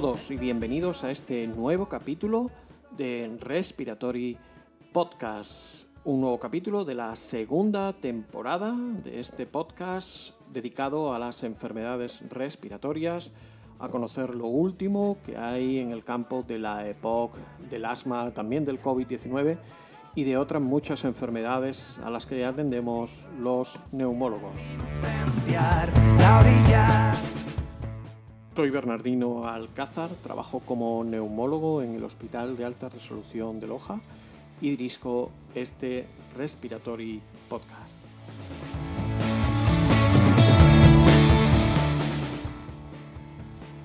todos y bienvenidos a este nuevo capítulo de Respiratory Podcast. Un nuevo capítulo de la segunda temporada de este podcast dedicado a las enfermedades respiratorias, a conocer lo último que hay en el campo de la EPOC, del asma, también del COVID-19 y de otras muchas enfermedades a las que atendemos los neumólogos. Soy Bernardino Alcázar, trabajo como neumólogo en el Hospital de Alta Resolución de Loja y dirijo este Respiratory Podcast.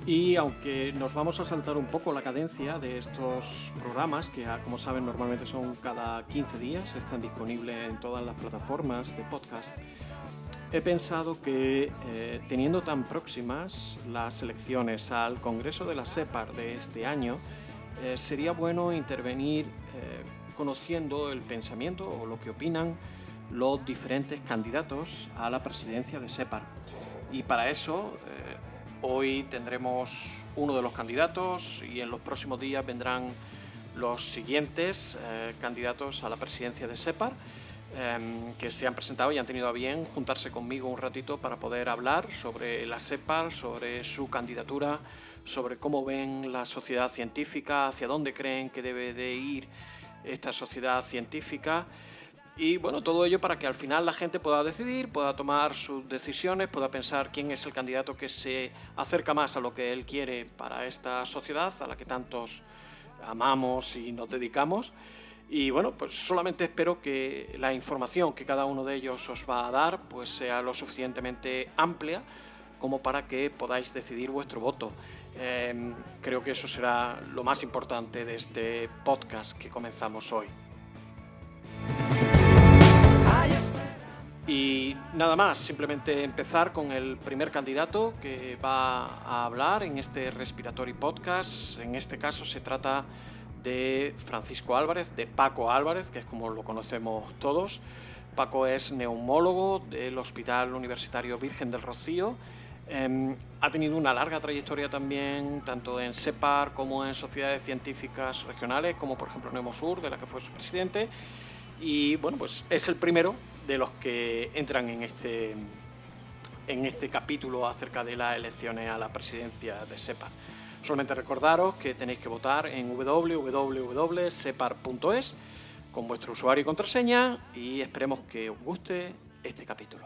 Y aunque nos vamos a saltar un poco la cadencia de estos programas, que como saben normalmente son cada 15 días, están disponibles en todas las plataformas de podcast, he pensado que eh, teniendo tan próximas las elecciones al Congreso de la SEPAR de este año, eh, sería bueno intervenir eh, conociendo el pensamiento o lo que opinan los diferentes candidatos a la presidencia de SEPAR. Y para eso Hoy tendremos uno de los candidatos y en los próximos días vendrán los siguientes candidatos a la presidencia de SEPAR em, que se han presentado y han tenido a bien juntarse conmigo un ratito para poder hablar sobre la SEPAR, sobre su candidatura, sobre cómo ven la sociedad científica, hacia dónde creen que debe de ir esta sociedad científica y bueno, todo ello para que al final la gente pueda decidir, pueda tomar sus decisiones, pueda pensar quién es el candidato que se acerca más a lo que él quiere para esta sociedad a la que tantos amamos y nos dedicamos. Y bueno, pues solamente espero que la información que cada uno de ellos os va a dar pues sea lo suficientemente amplia como para que podáis decidir vuestro voto. Em, creo que eso será lo más importante de este podcast que comenzamos hoy. Y nada más, simplemente empezar con el primer candidato que va a hablar en este Respiratory Podcast. En este caso se trata de Francisco Álvarez, de Paco Álvarez, que es como lo conocemos todos. Paco es neumólogo del Hospital Universitario Virgen del Rocío. Em, ha tenido una larga trayectoria también, tanto en SEPAR como en sociedades científicas regionales, como por ejemplo Neumosur, de la que fue su presidente. Y bueno, pues es el primero de los que entran en este, en este capítulo acerca de las elecciones a la presidencia de SEPAR. Solamente recordaros que tenéis que votar en www.separ.es con vuestro usuario y contraseña y esperemos que os guste este capítulo.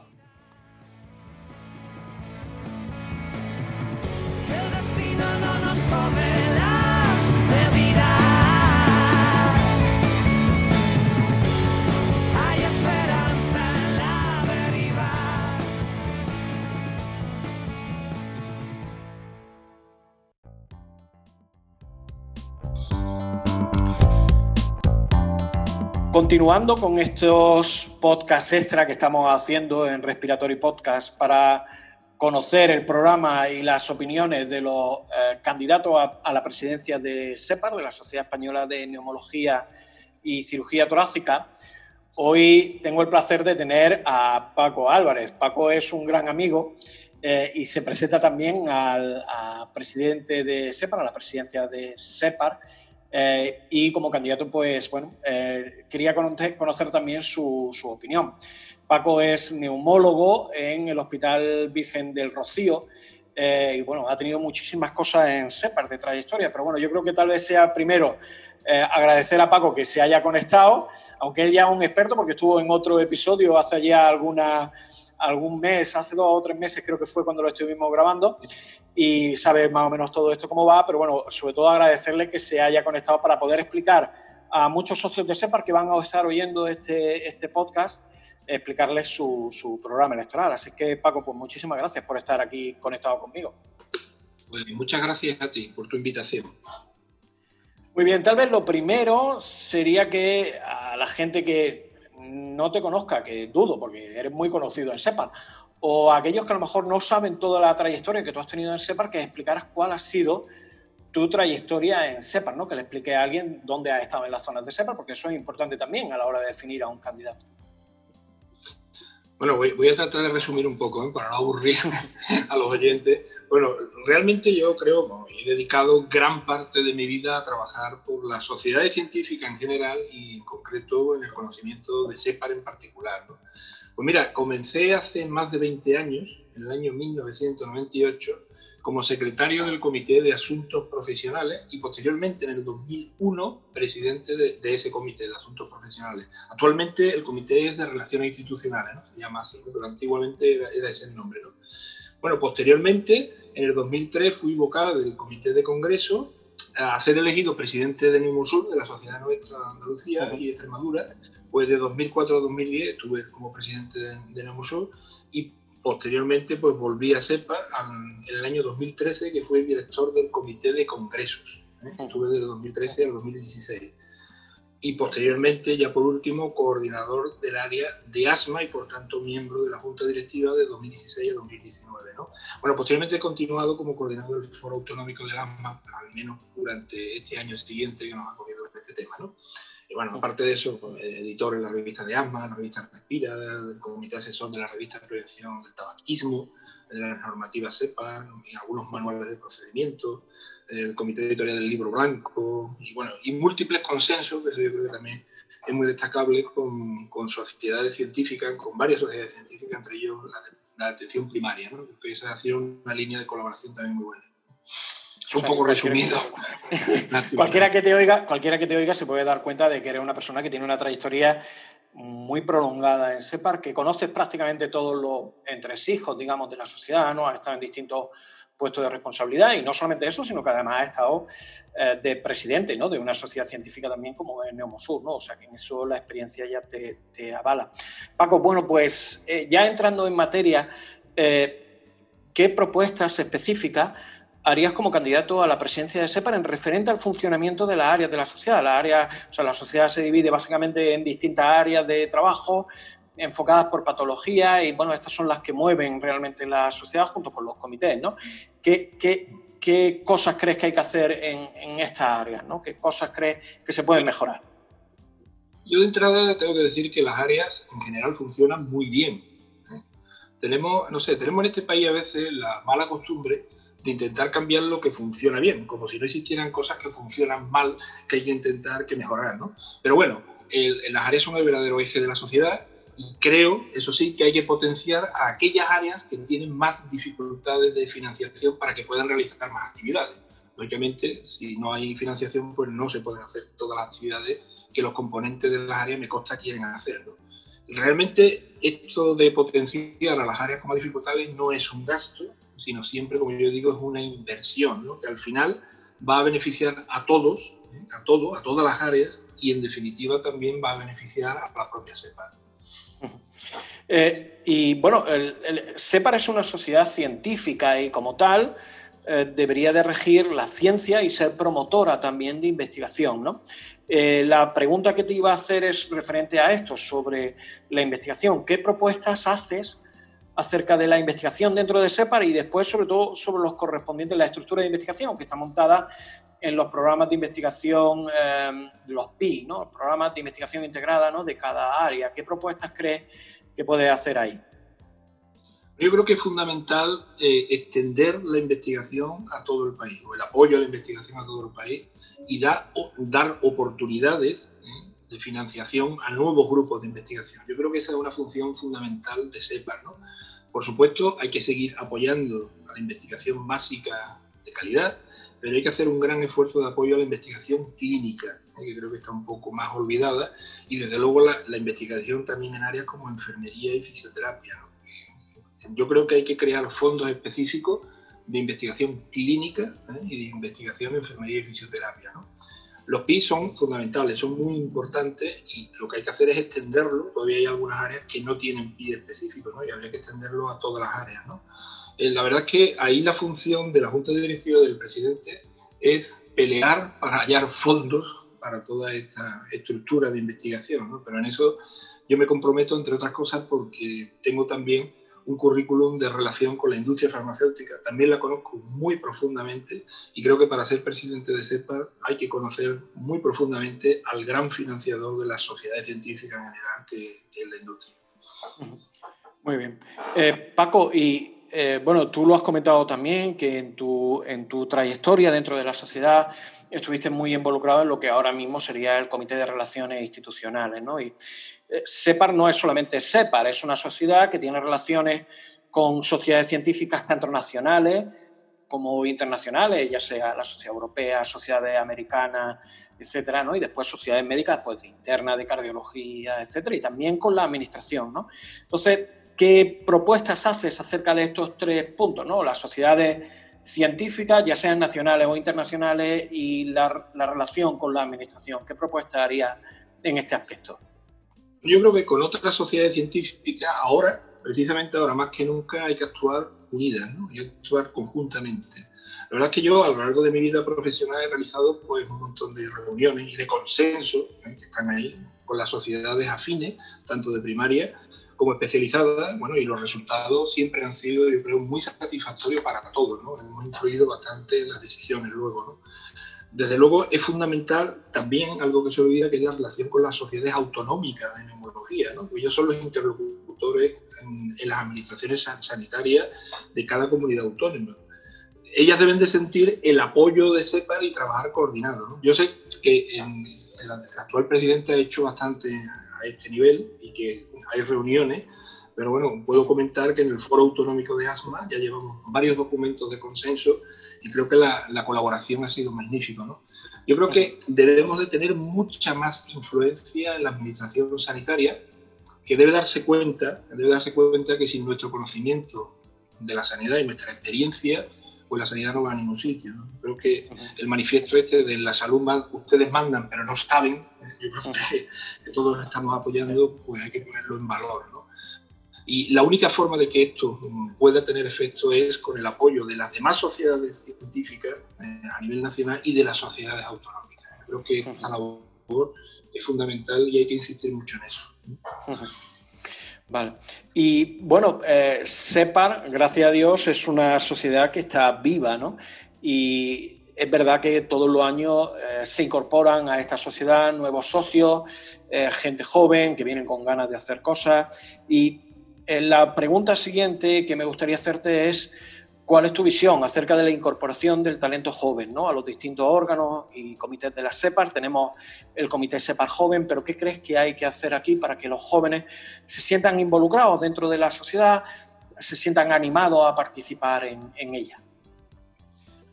Continuando con estos podcasts extra que estamos haciendo en Respiratory Podcast para conocer el programa y las opiniones de los eh, candidatos a, la presidencia de SEPAR, de la Sociedad Española de Neumología y Cirugía Torácica, hoy tengo el placer de tener a Paco Álvarez. Paco es un gran amigo eh, y se presenta también al presidente de SEPAR, a la presidencia de SEPAR eh, y como candidato, pues bueno, eh, quería conocer, también su, opinión. Paco es neumólogo en el Hospital Virgen del Rocío eh, y bueno, ha tenido muchísimas cosas en SEPAR de trayectoria, pero bueno, yo creo que tal vez sea primero agradecer a Paco que se haya conectado, aunque él ya es un experto porque estuvo en otro episodio hace ya alguna, algún mes, hace dos o tres meses creo que fue cuando lo estuvimos grabando, y sabe más o menos todo esto cómo va, pero bueno, sobre todo agradecerle que se haya conectado para poder explicar a muchos socios de SEPAR que van a estar oyendo este, este podcast, explicarles su, su programa electoral. Así que, Paco, pues muchísimas gracias por estar aquí conectado conmigo. Pues muchas gracias a ti por tu invitación. Muy bien, tal vez lo primero sería que a la gente que no te conozca, que dudo, porque eres muy conocido en SEPAR, o aquellos que a lo mejor no saben toda la trayectoria que tú has tenido en SEPAR, que explicaras cuál ha sido tu trayectoria en SEPAR, ¿no? que le explique a alguien dónde ha estado en las zonas de SEPAR, porque eso es importante también a la hora de definir a un candidato. Bueno, voy, a tratar de resumir un poco, ¿eh? para no aburrir a los oyentes. Bueno, realmente yo creo, que he dedicado gran parte de mi vida a trabajar por las sociedades científicas en general y en concreto en el conocimiento de SEPAR en particular. Pues mira, comencé hace más de 20 años, en el año 1998, como secretario del Comité de Asuntos Profesionales y posteriormente en el 2001 presidente de, ese Comité de Asuntos Profesionales. Actualmente el Comité es de Relaciones Institucionales, ¿no? se llama así, pero antiguamente era, ese el nombre. ¿no? Bueno, posteriormente, en el 2003 fui vocado del Comité de Congreso a ser elegido presidente de Neumosur, de la Sociedad Nuestra de Andalucía y Extremadura, pues de 2004 a 2010 estuve como presidente de, de Neumosur y Posteriormente, pues volví a CEPA en el año 2013, que fue director del Comité de Congresos. ¿eh? Estuve desde 2013 al 2016. Y posteriormente, ya por último, coordinador del área de asma y por tanto miembro de la Junta Directiva de 2016 a 2019. ¿no? Bueno, posteriormente he continuado como coordinador del Foro Autonómico del Asma, al menos durante este año siguiente que nos ha cogido este tema. ¿no? Y bueno, aparte de eso, pues, editor en la revista de asma, la revista Respira, del comité asesor de la revista de prevención del tabaquismo, de la normativa CEPA, y algunos manuales de procedimiento, el comité editorial del libro blanco, y bueno, y múltiples consensos, que eso yo creo que también es muy destacable con, con sociedades científicas, con varias sociedades científicas, entre ellos la, de, la atención primaria, ¿no? que esa ha sido una línea de colaboración también muy buena un poco resumido. cualquiera, que te oiga, cualquiera que te oiga se puede dar cuenta de que eres una persona que tiene una trayectoria muy prolongada en SEPAR, que conoces prácticamente todos los entresijos, digamos, de la sociedad, ¿no? Has estado en distintos puestos de responsabilidad y no solamente eso, sino que además ha estado eh, de presidente ¿no? de una sociedad científica también como es Neomosur, ¿no? o sea que en eso la experiencia ya te, te avala. Paco, bueno, pues eh, ya entrando en materia, eh, ¿qué propuestas específicas harías como candidato a la presidencia de SEPAR en referente al funcionamiento de las áreas de la sociedad. La, área, o sea, la sociedad se divide básicamente en distintas áreas de trabajo enfocadas por patología y bueno, estas son las que mueven realmente la sociedad junto con los comités, ¿no? ¿Qué, qué, cosas crees que hay que hacer en, en estas áreas, ¿no? ¿Qué cosas crees que se pueden mejorar? Yo de entrada tengo que decir que las áreas en general funcionan muy bien. ¿eh? Tenemos, no sé, tenemos en este país a veces la mala costumbre de intentar cambiar lo que funciona bien, como si no existieran cosas que funcionan mal que hay que intentar que mejorar, ¿no? Pero bueno, las áreas son el verdadero eje de la sociedad y creo, eso sí, que hay que potenciar a aquellas áreas que tienen más dificultades de financiación para que puedan realizar más actividades. Lógicamente, si no hay financiación, pues no se pueden hacer todas las actividades que los componentes de las áreas me consta quieren hacer. Realmente, esto de potenciar a las áreas con más dificultades no es un gasto, sino siempre, como yo digo, es una inversión, ¿no? que al final va a beneficiar a todos, ¿eh? a todo, a todas las áreas, y en definitiva también va a beneficiar a la propia SEPAR. Eh, y bueno, SEPAR es una sociedad científica y como tal eh, debería de regir la ciencia y ser promotora también de investigación. ¿no? la pregunta que te iba a hacer es referente a esto, sobre la investigación. ¿Qué propuestas haces acerca de la investigación dentro de SEPAR y después, sobre todo, sobre los correspondientes, la estructura de investigación que está montada en los programas de investigación, eh, los PI, ¿no? programas de investigación integrada ¿no? de cada área. ¿Qué propuestas crees que puede hacer ahí? Yo creo que es fundamental eh, extender la investigación a todo el país, o el apoyo a la investigación a todo el país, y dar oportunidades. De financiación a nuevos grupos de investigación. Yo creo que esa es una función fundamental de SEPAR. ¿no? Por supuesto, hay que seguir apoyando a la investigación básica de calidad, pero hay que hacer un gran esfuerzo de apoyo a la investigación clínica, que creo que está un poco más olvidada, y desde luego la, investigación también en áreas como enfermería y fisioterapia. Yo creo que hay que crear fondos específicos de investigación clínica ¿eh? y de investigación en enfermería y fisioterapia. ¿no? Los PIs son fundamentales, son muy importantes y lo que hay que hacer es extenderlo. Todavía hay algunas áreas que no tienen PI específico ¿no? y habría que extenderlo a todas las áreas. ¿no? Eh, la verdad es que ahí la función de la Junta de Directiva del presidente es pelear para hallar fondos para toda esta estructura de investigación. ¿no? Pero en eso yo me comprometo, entre otras cosas, porque tengo también un currículum de relación con la industria farmacéutica. También la conozco muy profundamente y creo que para ser presidente de CEPAR hay que conocer muy profundamente al gran financiador de las sociedades científicas en general, que, es la industria. Muy bien. Eh, Paco, y eh, bueno, tú lo has comentado también, que en tu, en tu trayectoria dentro de la sociedad estuviste muy involucrado en lo que ahora mismo sería el Comité de Relaciones Institucionales, ¿no? Y eh, SEPAR no es solamente SEPAR, es una sociedad que tiene relaciones con sociedades científicas tanto nacionales como internacionales, ya sea la sociedad europea, sociedades americanas, etcétera, ¿no? Y después sociedades médicas, pues internas, de cardiología, etcétera, y también con la administración, ¿no? Entonces, ¿qué propuestas haces acerca de estos tres puntos, ¿no? Las sociedades científicas, ya sean nacionales o internacionales, y la, la relación con la administración. ¿Qué propuesta harías en este aspecto? Yo creo que con otras sociedades científicas, ahora, precisamente ahora más que nunca, hay que actuar unidas, ¿no? Hay que actuar conjuntamente. La verdad es que yo a lo largo de mi vida profesional he realizado pues, un montón de reuniones y de consenso ¿eh? que están ahí con las sociedades afines, tanto de primaria como especializada, bueno, y los resultados siempre han sido, yo creo, muy satisfactorios para todos, ¿no? Hemos influido bastante en las decisiones luego, ¿no? Desde luego es fundamental también algo que se olvida, que es la relación con las sociedades autonómicas de neumología, ¿no? Ellos son los interlocutores en, las administraciones sanitarias de cada comunidad autónoma. Ellas deben de sentir el apoyo de CEPAR y trabajar coordinado, ¿no? Yo sé que el actual presidente ha hecho bastante a este nivel y que hay reuniones, pero bueno, puedo comentar que en el Foro Autonómico de Asma ya llevamos varios documentos de consenso y creo que la, la colaboración ha sido magnífica. ¿no? Yo creo que debemos de tener mucha más influencia en la administración sanitaria, que debe darse cuenta, debe darse cuenta que sin nuestro conocimiento de la sanidad y nuestra experiencia, pues la sanidad no va a ningún sitio. ¿no? Creo que el manifiesto este de la salud ustedes mandan pero no saben, ¿eh? yo creo que, que, todos estamos apoyando, pues hay que ponerlo en valor. ¿no? Y la única forma de que esto pueda tener efecto es con el apoyo de las demás sociedades científicas eh, a nivel nacional y de las sociedades autonómicas. Creo que esta labor es fundamental y hay que insistir mucho en eso. Vale. Y bueno, eh, SEPAR, gracias a Dios, es una sociedad que está viva, ¿no? Y es verdad que todos los años eh, se incorporan a esta sociedad nuevos socios, eh, gente joven que vienen con ganas de hacer cosas. Y la pregunta siguiente que me gustaría hacerte es, ¿cuál es tu visión acerca de la incorporación del talento joven ¿no? a los distintos órganos y comités de la SEPAR? Tenemos el comité SEPAR joven, pero ¿qué crees que hay que hacer aquí para que los jóvenes se sientan involucrados dentro de la sociedad, se sientan animados a participar en, ella?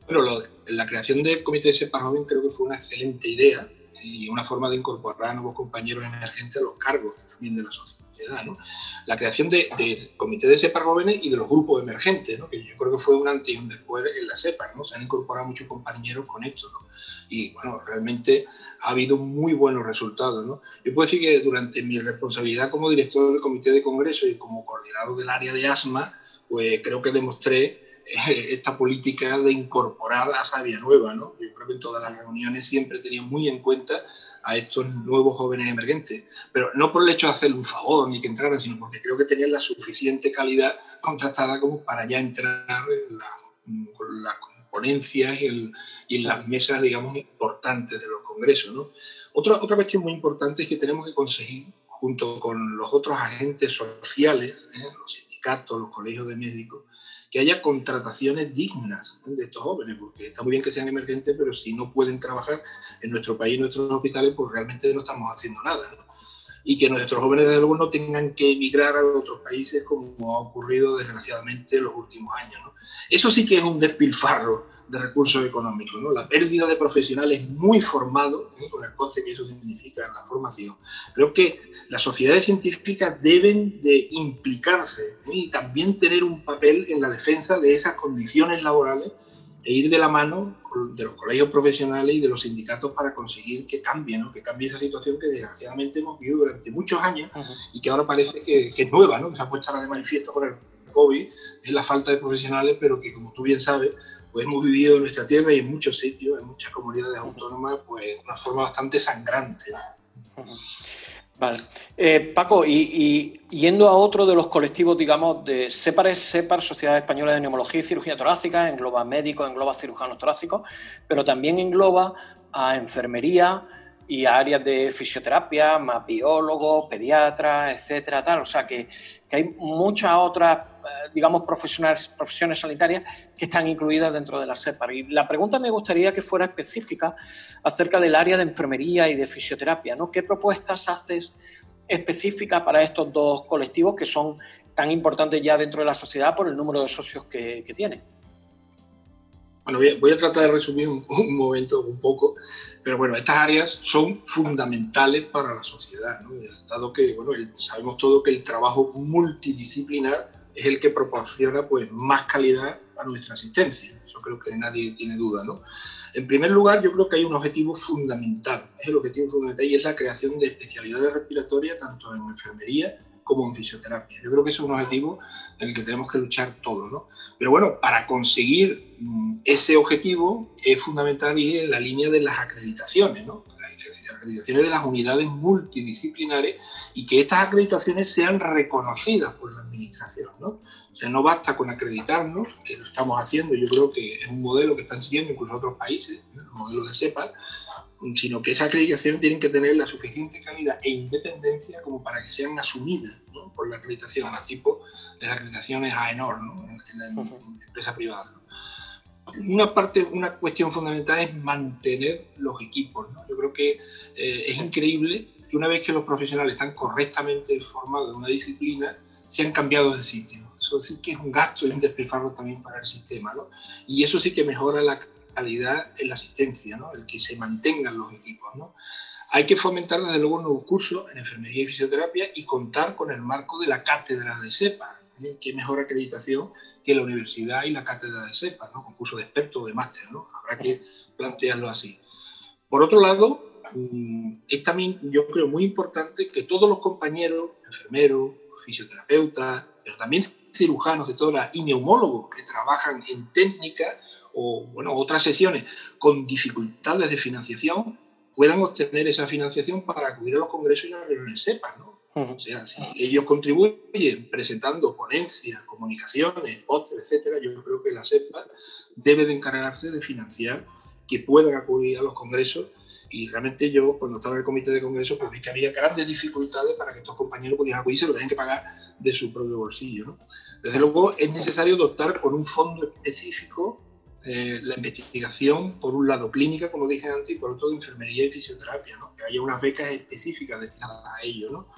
Bueno, la creación del comité SEPAR joven creo que fue una excelente idea y una forma de incorporar a nuevos compañeros emergentes a los cargos también de la sociedad. La creación de, de comités de SEPAR jóvenes y de los grupos emergentes, que yo creo que fue un antes y un después en la SEPAR, ¿no? se han incorporado muchos compañeros con esto. Y bueno, realmente ha habido muy buenos resultados. ¿no? Yo puedo decir que durante mi responsabilidad como director del comité de congreso y como coordinador del área de asma, pues creo que demostré esta política de incorporar a Sabia Nueva. Yo creo que en todas las reuniones siempre tenía muy en cuenta a estos nuevos jóvenes emergentes, pero no por el hecho de hacerle un favor ni que entraran, sino porque creo que tenían la suficiente calidad contrastada como para ya entrar en las ponencias y, en las mesas, digamos, importantes de los congresos. ¿no? Otra, otra cuestión muy importante es que tenemos que conseguir, junto con los otros agentes sociales, ¿eh? los sindicatos, los colegios de médicos, que haya contrataciones dignas de estos jóvenes, porque está muy bien que sean emergentes, pero si no pueden trabajar en nuestro país, en nuestros hospitales, pues realmente no estamos haciendo nada. Y que nuestros jóvenes, desde luego, no tengan que emigrar a otros países como ha ocurrido desgraciadamente en los últimos años. ¿no? Eso sí que es un despilfarro de recursos económicos. ¿no? La pérdida de profesionales muy formados, ¿eh? con el coste que eso significa en la formación. Creo que las sociedades científicas deben de implicarse ¿eh? y también tener un papel en la defensa de esas condiciones laborales e ir de la mano de los colegios profesionales y de los sindicatos para conseguir que cambie, ¿no? que cambie esa situación que desgraciadamente hemos vivido durante muchos años y que ahora parece que, que, es nueva, ¿no? que se ha puesto ahora de manifiesto por el COVID, es la falta de profesionales, pero que como tú bien sabes, pues hemos vivido en nuestra tierra y en muchos sitios, en muchas comunidades autónomas, pues de una forma bastante sangrante. Vale. Eh, Paco, y, y, yendo a otro de los colectivos, digamos, de SEPAR, SEPAR, Sociedad Española de Neumología y Cirugía Torácica, engloba médicos, engloba cirujanos torácicos, pero también engloba a enfermería, y áreas de fisioterapia, más biólogos, pediatras, etcétera, tal. O sea que, que hay muchas otras, eh, digamos, profesionales, profesiones sanitarias que están incluidas dentro de la SEPAR. Y la pregunta me gustaría que fuera específica acerca del área de enfermería y de fisioterapia, ¿no? ¿Qué propuestas haces específicas para estos dos colectivos que son tan importantes ya dentro de la sociedad por el número de socios que, que tienen? Bueno, voy a, tratar de resumir un, momento un poco, pero bueno, estas áreas son fundamentales para la sociedad, ¿no? dado que, bueno, sabemos todo que el trabajo multidisciplinar es el que proporciona pues, más calidad a nuestra asistencia. Eso creo que nadie tiene duda, ¿no? En primer lugar, yo creo que hay un objetivo fundamental, es el objetivo fundamental y es la creación de especialidades respiratorias tanto en enfermería como en fisioterapia. Yo creo que es un objetivo en el que tenemos que luchar todos. ¿no? Pero bueno, para conseguir mm, ese objetivo es fundamental ir en la línea de las acreditaciones, ¿no? las acreditaciones de las unidades multidisciplinares y que estas acreditaciones sean reconocidas por la administración. ¿no? O sea, no basta con acreditarnos, que lo estamos haciendo, yo creo que es un modelo que están siguiendo incluso otros países, el modelo de CEPA, sino que esas acreditaciones tienen que tener la suficiente calidad e independencia como para que sean asumidas por la acreditación, a tipo de las acreditaciones AENOR ¿no? en, la empresa privada. Una parte, una cuestión fundamental es mantener los equipos. Yo creo que eh, es increíble que una vez que los profesionales están correctamente formados en una disciplina, se han cambiado de sitio. Eso sí que es un gasto y un despilfarro también para el sistema. ¿no? Y eso sí que mejora la calidad en la asistencia, ¿no? el que se mantengan los equipos. ¿no? Hay que fomentar desde luego nuevos cursos en enfermería y fisioterapia y contar con el marco de la cátedra de SEPA, ¿eh? que mejor acreditación que la universidad y la cátedra de SEPA, ¿no? concurso de expertos o de máster. ¿no? Habrá que plantearlo así. Por otro lado, mm, es también yo creo muy importante que todos los compañeros, enfermeros, fisioterapeutas, pero también cirujanos de todas las y neumólogos que trabajan en técnica o bueno, otras sesiones con dificultades de financiación puedan obtener esa financiación para acudir a los congresos y las reuniones SEPA, ¿no? O sea, si ellos contribuyen presentando ponencias, comunicaciones, póster, etcétera, yo creo que la SEPA debe de encargarse de financiar que puedan acudir a los congresos y realmente yo, cuando estaba en el comité de congreso, pues vi que había grandes dificultades para que estos compañeros pudieran acudir, se lo tenían que pagar de su propio bolsillo. ¿no? Desde luego, es necesario dotar con un fondo específico eh, la investigación, por un lado clínica, como dije antes, y por otro enfermería y fisioterapia, ¿no? que haya unas becas específicas destinadas a ello. ¿no?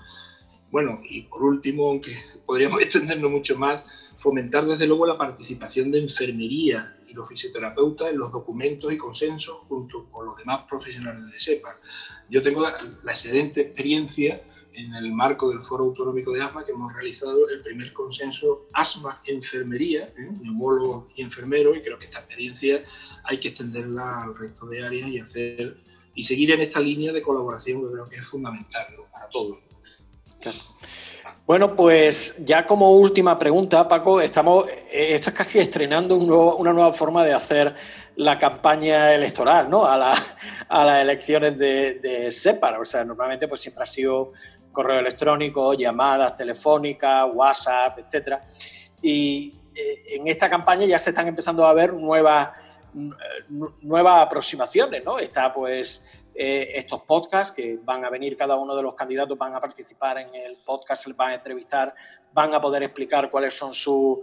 Bueno, y por último, aunque podríamos extendernos mucho más, fomentar desde luego la participación de enfermería y los fisioterapeutas en los documentos y consensos junto con los demás profesionales de SEPA. Yo tengo la, la excelente experiencia en el marco del Foro Autonómico de Asma que hemos realizado el primer consenso Asma-Enfermería, ¿eh? neumólogos y enfermeros, y creo que esta experiencia hay que extenderla al resto de áreas y hacer y seguir en esta línea de colaboración que creo que es fundamental para todos. Bueno, pues ya como última pregunta, Paco, estamos, eh, esto es casi estrenando una nueva forma de hacer la campaña electoral, ¿no? A, las elecciones de, de SEPAR. O sea, normalmente pues siempre ha sido correo electrónico, llamadas telefónicas, WhatsApp, etcétera. Y eh, en esta campaña ya se están empezando a ver nuevas, nuevas aproximaciones, ¿no? Está pues eh, estos podcasts que van a venir, cada uno de los candidatos van a participar en el podcast, les van a entrevistar, van a poder explicar cuáles son sus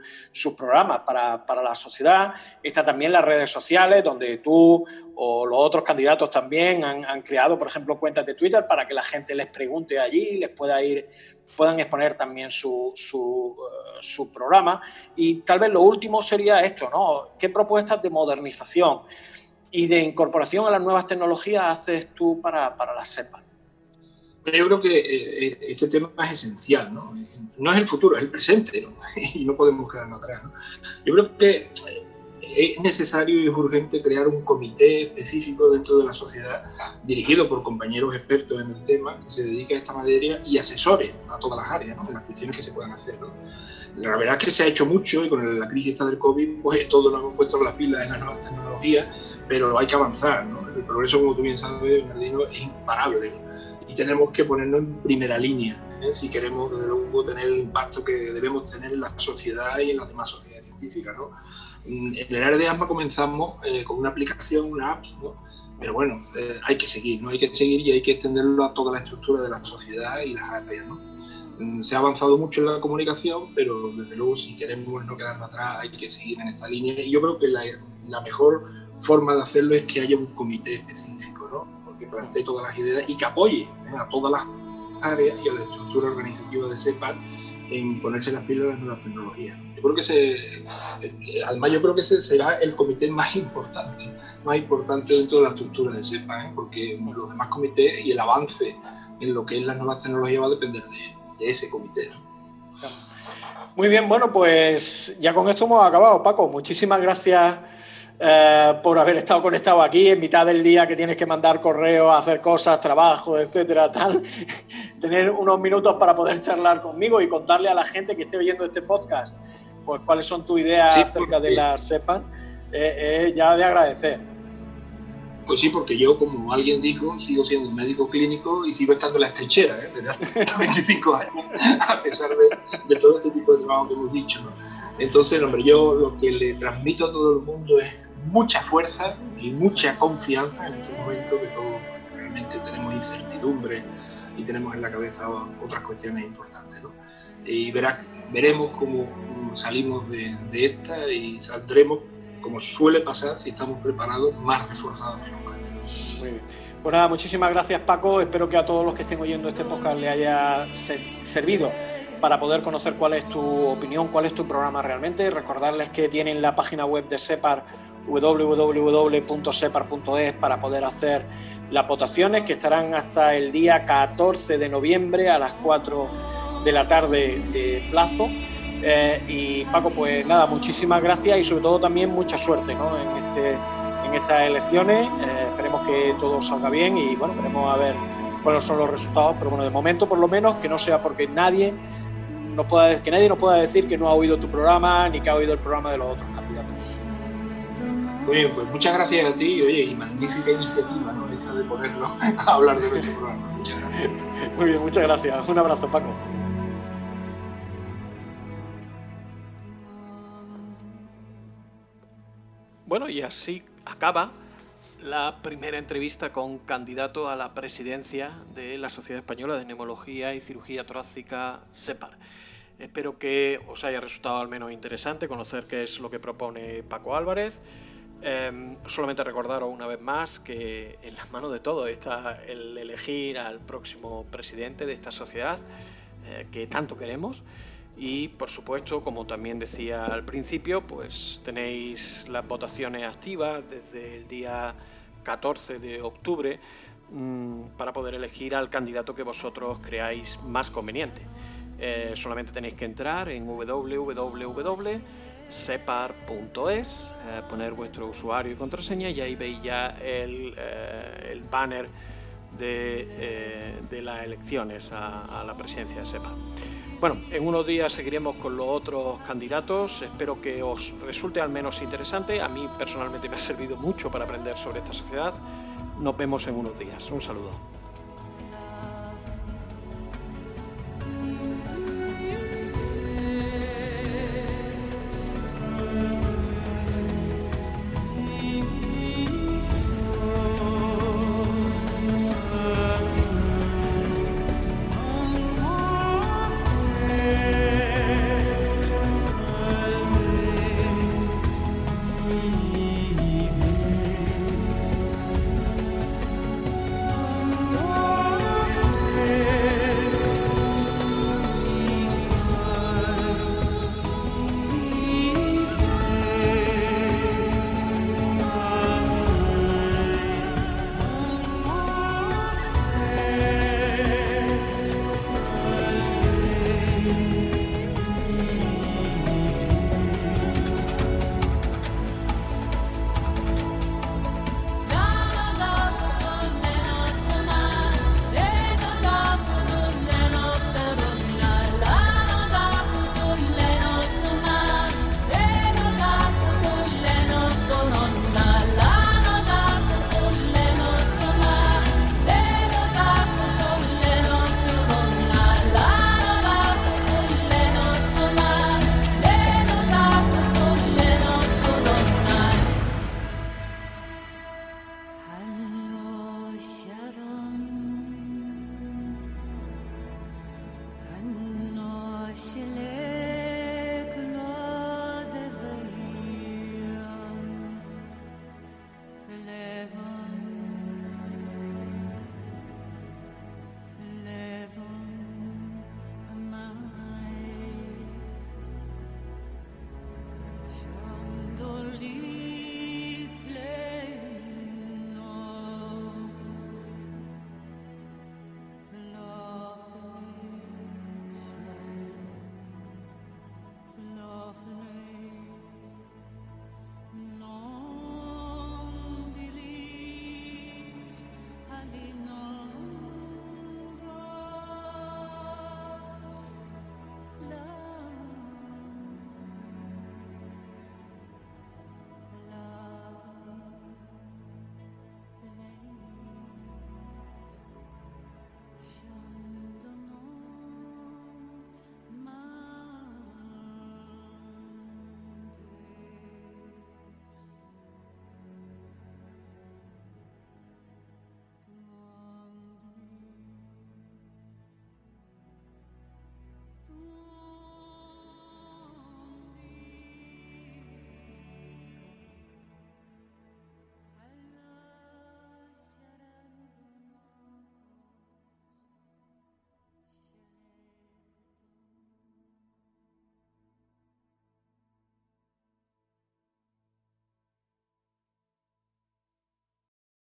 programas para, para, la sociedad. Está también las redes sociales, donde tú o los otros candidatos también han, han creado, por ejemplo, cuentas de Twitter para que la gente les pregunte allí, les pueda ir puedan exponer también su, su, uh, su, programa. Y tal vez lo último sería esto, ¿no? ¿Qué propuestas de modernización y de incorporación a las nuevas tecnologías haces tú para, para la SEPA? Yo creo que eh, este tema es esencial, ¿no? No es el futuro, es el presente, ¿no? Y no podemos quedarnos atrás, ¿no? Yo creo que es necesario y es urgente crear un comité específico dentro de la sociedad dirigido por compañeros expertos en el tema que se dedique a esta materia y asesores a todas las áreas, ¿no? en las cuestiones que se puedan hacer. ¿no? La verdad es que se ha hecho mucho y con la crisis esta del COVID, pues todos nos hemos puesto las pilas en las nuevas tecnologías, pero hay que avanzar. ¿no? El progreso, como tú bien sabes, Bernardino, es imparable y tenemos que ponernos en primera línea ¿eh? si queremos, desde luego, tener el impacto que debemos tener en la sociedad y en las demás sociedades científicas. ¿no? En el área de asma comenzamos eh, con una aplicación, una app, pero bueno, eh, hay que seguir, ¿no? Hay que seguir y hay que extenderlo a toda la estructura de la sociedad y las áreas, ¿no? Mm, se ha avanzado mucho en la comunicación, pero desde luego si queremos no quedarnos atrás hay que seguir en esta línea. Y yo creo que la, la mejor forma de hacerlo es que haya un comité específico, ¿no? que plantee todas las ideas y que apoye ¿eh? a todas las áreas y a la estructura organizativa de CEPAL en ponerse las pilas en las nuevas tecnologías. Yo creo que ese, eh, además yo creo que ese será el comité más importante, más importante dentro de la estructura de CEPA, ¿eh? porque los demás comités y el avance en lo que es las nuevas tecnologías va a depender de, ese comité. Muy bien, bueno, pues ya con esto hemos acabado, Paco. Muchísimas gracias eh, por haber estado conectado aquí en mitad del día que tienes que mandar correos, hacer cosas, trabajo, etcétera, tal. Tener unos minutos para poder charlar conmigo y contarle a la gente que esté oyendo este podcast, pues cuáles son tus ideas acerca de la cepa, eh, ya de agradecer. Pues sí, porque yo, como alguien dijo, sigo siendo un médico clínico y sigo estando en la estrecheras ¿eh? desde hace 25 años, a pesar de, todo este tipo de trabajo que hemos dicho. Entonces, hombre, yo lo que le transmito a todo el mundo es mucha fuerza y mucha confianza en este momento que todos realmente tenemos incertidumbre y tenemos en la cabeza otras cuestiones importantes. ¿no? Y verás, veremos cómo salimos de, esta y saldremos, como suele pasar, si estamos preparados, más reforzados que nunca. Muy bien. Pues nada, muchísimas gracias Paco. Espero que a todos los que estén oyendo este podcast le haya servido para poder conocer cuál es tu opinión, cuál es tu programa realmente. Recordarles que tienen la página web de SEPAR www.separ.es para poder hacer las votaciones que estarán hasta el día 14 de noviembre a las 4 de la tarde de plazo. Eh, y Paco, pues nada, muchísimas gracias y sobre todo también mucha suerte en, este, en estas elecciones. Eh, esperemos que todo salga bien y bueno, veremos a ver cuáles son los resultados, pero bueno, de momento por lo menos que no sea porque nadie no pueda, que nadie nos pueda decir que no ha oído tu programa ni que ha oído el programa de los otros candidatos. Muy bien, pues muchas gracias a ti y oye, y magnífica iniciativa, ¿no? Esta de ponerlo a hablar de nuestro programa. Muchas gracias. Muy bien, muchas gracias. Un abrazo, Paco. Bueno, y así acaba la primera entrevista con candidato a la presidencia de la Sociedad Española de Neumología y Cirugía Torácica, SEPAR. Espero que os haya resultado al menos interesante conocer qué es lo que propone Paco Álvarez Em, solamente recordaros una vez más que en las manos de todos está el elegir al próximo presidente de esta sociedad eh, que tanto queremos. Y por supuesto, como también decía al principio, pues tenéis las votaciones activas desde el día 14 de octubre mm, para poder elegir al candidato que vosotros creáis más conveniente. Eh, solamente tenéis que entrar en www separ.es, eh, poner vuestro usuario y contraseña y ahí veis ya el, eh, banner eh, de, las elecciones a, la presidencia de SEPAR. Bueno, en unos días seguiremos con los otros candidatos, espero que os resulte al menos interesante, a mí personalmente me ha servido mucho para aprender sobre esta sociedad. Nos vemos en unos días, un saludo.